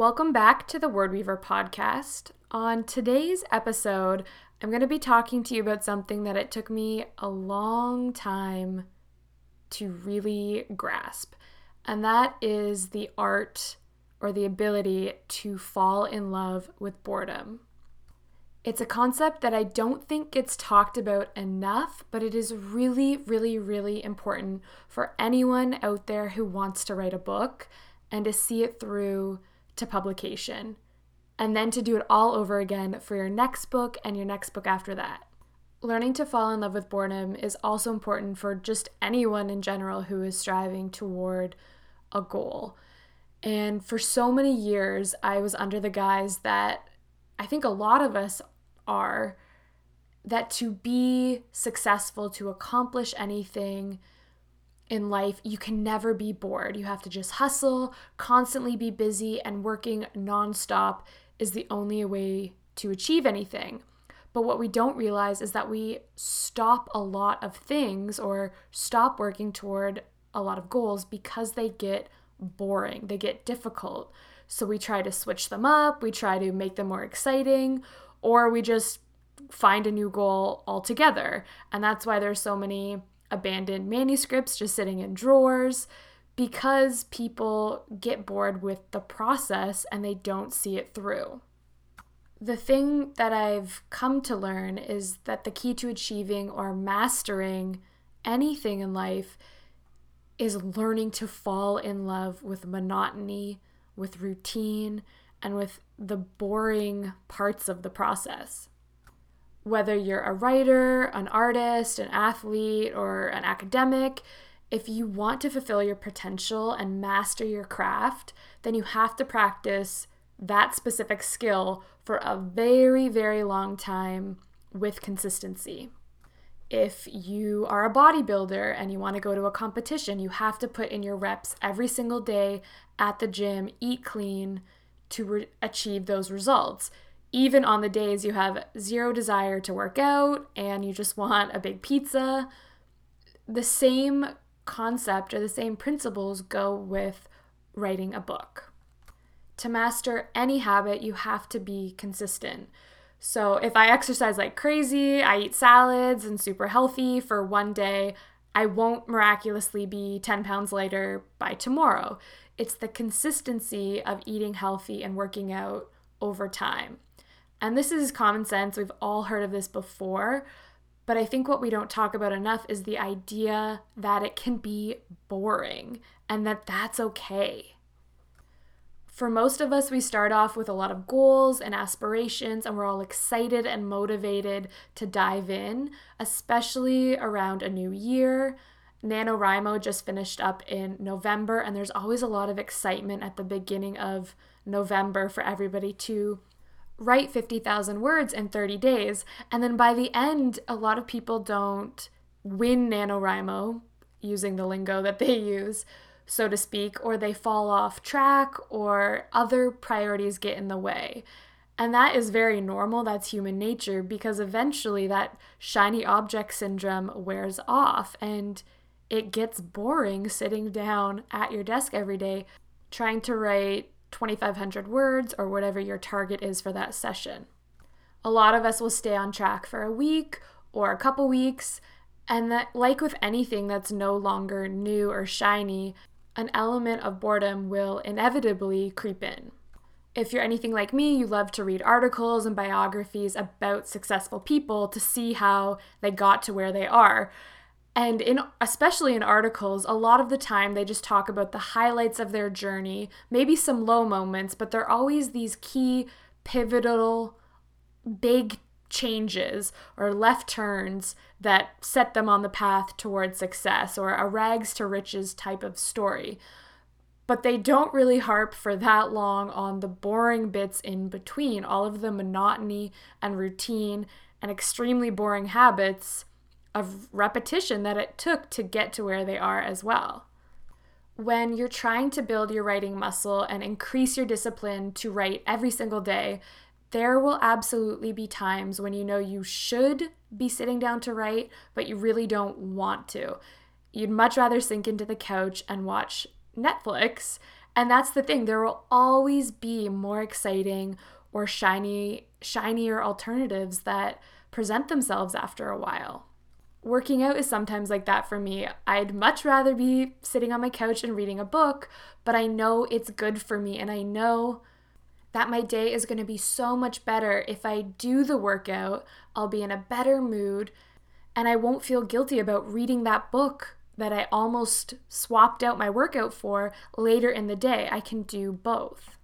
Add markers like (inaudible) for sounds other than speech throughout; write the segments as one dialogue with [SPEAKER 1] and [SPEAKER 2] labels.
[SPEAKER 1] Welcome back to the Word Weaver podcast. On today's episode, I'm going to be talking to you about something that it took me a long time to really grasp, and that is the art or the ability to fall in love with boredom. It's a concept that I don't think gets talked about enough, but it is really, really, really important for anyone out there who wants to write a book and to see it through to publication, and then to do it all over again for your next book and your next book after that. Learning to fall in love with boredom is also important for just anyone in general who is striving toward a goal. And for so many years, I was under the guise that I think a lot of us are that to be successful, to accomplish anything, in life, you can never be bored. You have to just hustle, constantly be busy, and working nonstop is the only way to achieve anything. But what we don't realize is that we stop a lot of things or stop working toward a lot of goals because they get boring, they get difficult. So we try to switch them up, we try to make them more exciting, or we just find a new goal altogether. And that's why there's so many abandoned manuscripts just sitting in drawers because people get bored with the process and they don't see it through. The thing that I've come to learn is that the key to achieving or mastering anything in life is learning to fall in love with monotony, with routine, and with the boring parts of the process whether you're a writer, an artist, an athlete, or an academic, if you want to fulfill your potential and master your craft, then you have to practice that specific skill for a very, very long time with consistency. If you are a bodybuilder and you want to go to a competition, you have to put in your reps every single day at the gym, eat clean to re- achieve those results even on the days you have zero desire to work out and you just want a big pizza, the same concept or the same principles go with writing a book. To master any habit, you have to be consistent. So, if I exercise like crazy, I eat salads and super healthy for one day, I won't miraculously be 10 pounds lighter by tomorrow. It's the consistency of eating healthy and working out over time. And this is common sense. We've all heard of this before. But I think what we don't talk about enough is the idea that it can be boring and that that's okay. For most of us, we start off with a lot of goals and aspirations, and we're all excited and motivated to dive in, especially around a new year. NaNoWriMo just finished up in November, and there's always a lot of excitement at the beginning of November for everybody to write 50,000 words in 30 days. And then by the end, a lot of people don't win NaNoWriMo using the lingo that they use, so to speak, or they fall off track or other priorities get in the way. And that is very normal. That's human nature because eventually that shiny object syndrome wears off and it gets boring sitting down at your desk every day trying to write 2,500 words or whatever your target is for that session. A lot of us will stay on track for a week or a couple weeks, and that, like with anything that's no longer new or shiny, an element of boredom will inevitably creep in. If you're anything like me, you love to read articles and biographies about successful people to see how they got to where they are. And in especially in articles, a lot of the time they just talk about the highlights of their journey, maybe some low moments, but they're always these key pivotal big changes or left turns that set them on the path towards success or a rags to riches type of story. But they don't really harp for that long on the boring bits in between, all of the monotony and routine and extremely boring habits of repetition that it took to get to where they are as well. When you're trying to build your writing muscle and increase your discipline to write every single day, there will absolutely be times when you know you should be sitting down to write, but you really don't want to. You'd much rather sink into the couch and watch Netflix. And that's the thing, there will always be more exciting or shiny shinier alternatives that present themselves after a while. Working out is sometimes like that for me. I'd much rather be sitting on my couch and reading a book, but I know it's good for me and I know that my day is going to be so much better if I do the workout. I'll be in a better mood and I won't feel guilty about reading that book that I almost swapped out my workout for later in the day. I can do both.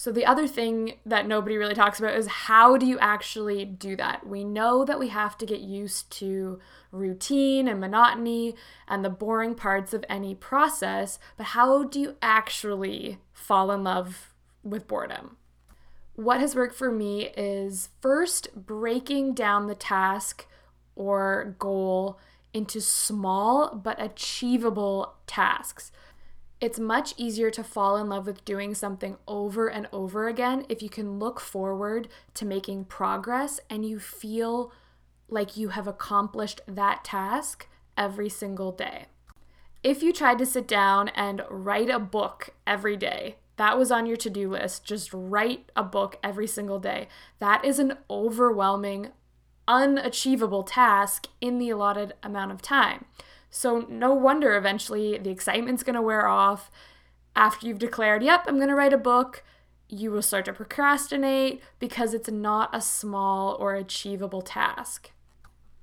[SPEAKER 1] So, the other thing that nobody really talks about is how do you actually do that? We know that we have to get used to routine and monotony and the boring parts of any process, but how do you actually fall in love with boredom? What has worked for me is first breaking down the task or goal into small but achievable tasks. It's much easier to fall in love with doing something over and over again if you can look forward to making progress and you feel like you have accomplished that task every single day. If you tried to sit down and write a book every day, that was on your to do list, just write a book every single day. That is an overwhelming unachievable task in the allotted amount of time. So, no wonder eventually the excitement's going to wear off. After you've declared, yep, I'm going to write a book, you will start to procrastinate because it's not a small or achievable task.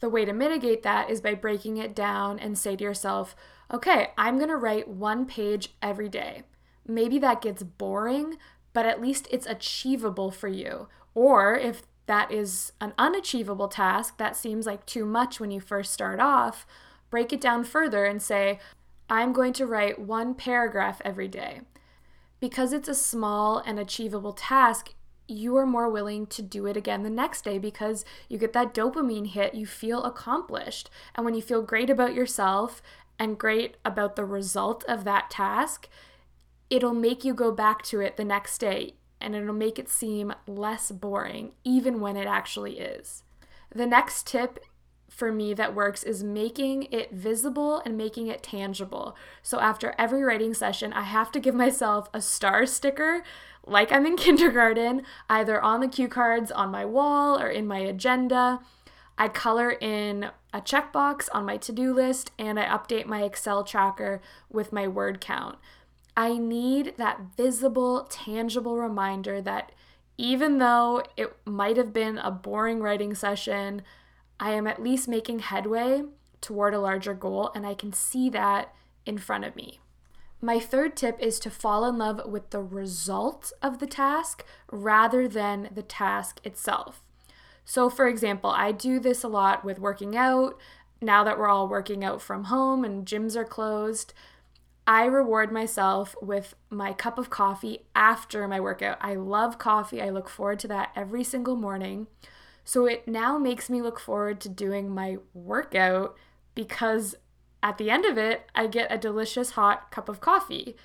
[SPEAKER 1] The way to mitigate that is by breaking it down and say to yourself, okay, I'm going to write one page every day. Maybe that gets boring, but at least it's achievable for you. Or if that is an unachievable task that seems like too much when you first start off, break it down further and say, I'm going to write one paragraph every day. Because it's a small and achievable task, you are more willing to do it again the next day because you get that dopamine hit, you feel accomplished. And when you feel great about yourself and great about the result of that task, it'll make you go back to it the next day, and it'll make it seem less boring, even when it actually is. The next tip for me that works is making it visible and making it tangible. So after every writing session, I have to give myself a star sticker like I'm in (laughs) kindergarten, either on the cue cards on my wall or in my agenda. I color in a checkbox on my to do list and I update my Excel tracker with my word count. I need that visible, tangible reminder that even though it might have been a boring writing session, I am at least making headway toward a larger goal and I can see that in front of me. My third tip is to fall in love with the result of the task rather than the task itself. So, for example, I do this a lot with working out. Now that we're all working out from home and gyms are closed, I reward myself with my cup of coffee after my workout. I love coffee. I look forward to that every single morning. So it now makes me look forward to doing my workout because at the end of it, I get a delicious hot cup of coffee.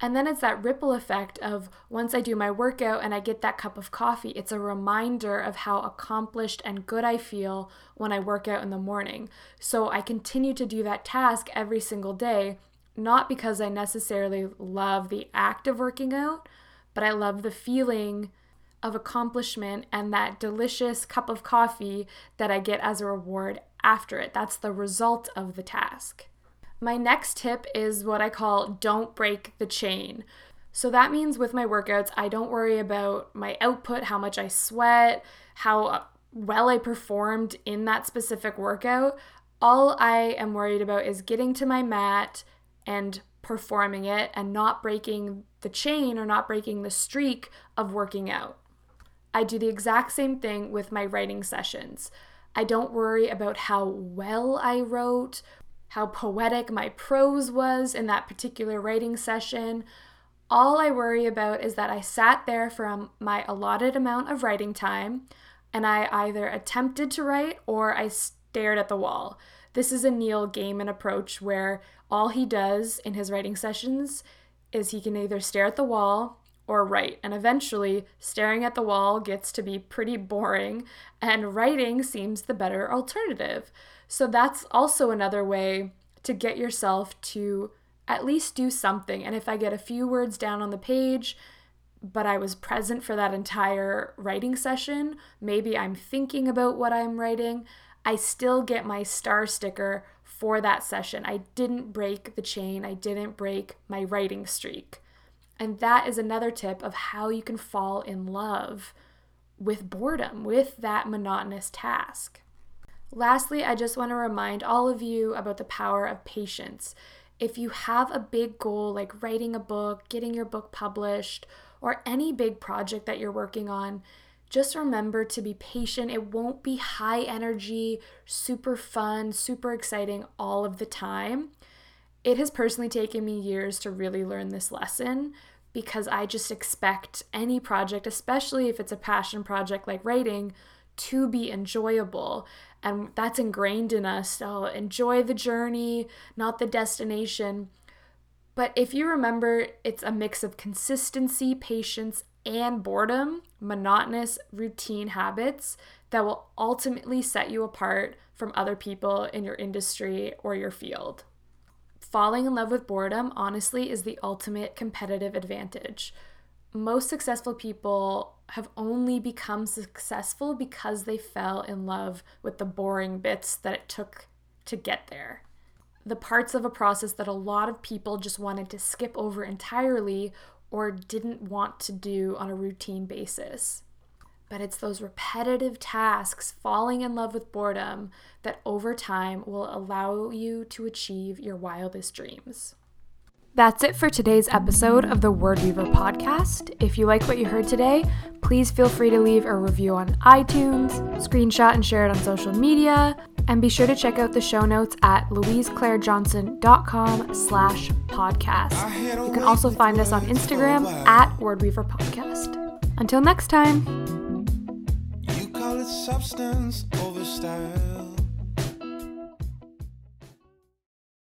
[SPEAKER 1] And then it's that ripple effect of once I do my workout and I get that cup of coffee, it's a reminder of how accomplished and good I feel when I work out in the morning. So I continue to do that task every single day not because I necessarily love the act of working out, but I love the feeling of accomplishment and that delicious cup of coffee that I get as a reward after it. That's the result of the task. My next tip is what I call don't break the chain. So that means with my workouts, I don't worry about my output, how much I sweat, how well I performed in that specific workout. All I am worried about is getting to my mat and performing it and not breaking the chain or not breaking the streak of working out. I do the exact same thing with my writing sessions. I don't worry about how well I wrote, how poetic my prose was in that particular writing session. All I worry about is that I sat there for my allotted amount of writing time and I either attempted to write or I stared at the wall. This is a Neil Gaiman approach where all he does in his writing sessions is he can either stare at the wall or write. And eventually, staring at the wall gets to be pretty boring, and writing seems the better alternative. So, that's also another way to get yourself to at least do something. And if I get a few words down on the page, but I was present for that entire writing session, maybe I'm thinking about what I'm writing, I still get my star sticker for that session. I didn't break the chain, I didn't break my writing streak. And that is another tip of how you can fall in love with boredom, with that monotonous task. Lastly, I just want to remind all of you about the power of patience. If you have a big goal like writing a book, getting your book published, or any big project that you're working on, just remember to be patient. It won't be high energy, super fun, super exciting all of the time. It has personally taken me years to really learn this lesson because I just expect any project, especially if it's a passion project like writing, to be enjoyable. And that's ingrained in us. So enjoy the journey, not the destination. But if you remember, it's a mix of consistency, patience, and boredom, monotonous routine habits that will ultimately set you apart from other people in your industry or your field. Falling in love with boredom, honestly, is the ultimate competitive advantage. Most successful people have only become successful because they fell in love with the boring bits that it took to get there. The parts of a process that a lot of people just wanted to skip over entirely or didn't want to do on a routine basis. But it's those repetitive tasks, falling in love with boredom, that over time will allow you to achieve your wildest dreams. That's it for today's episode of the Word Weaver podcast. If you like what you heard today, please feel free to leave a review on iTunes, screenshot and share it on social media, and be sure to check out the show notes at louiseclairejohnson.com slash podcast. You can also find us on Instagram at WordWeaver Podcast. Until next time. Substance over style.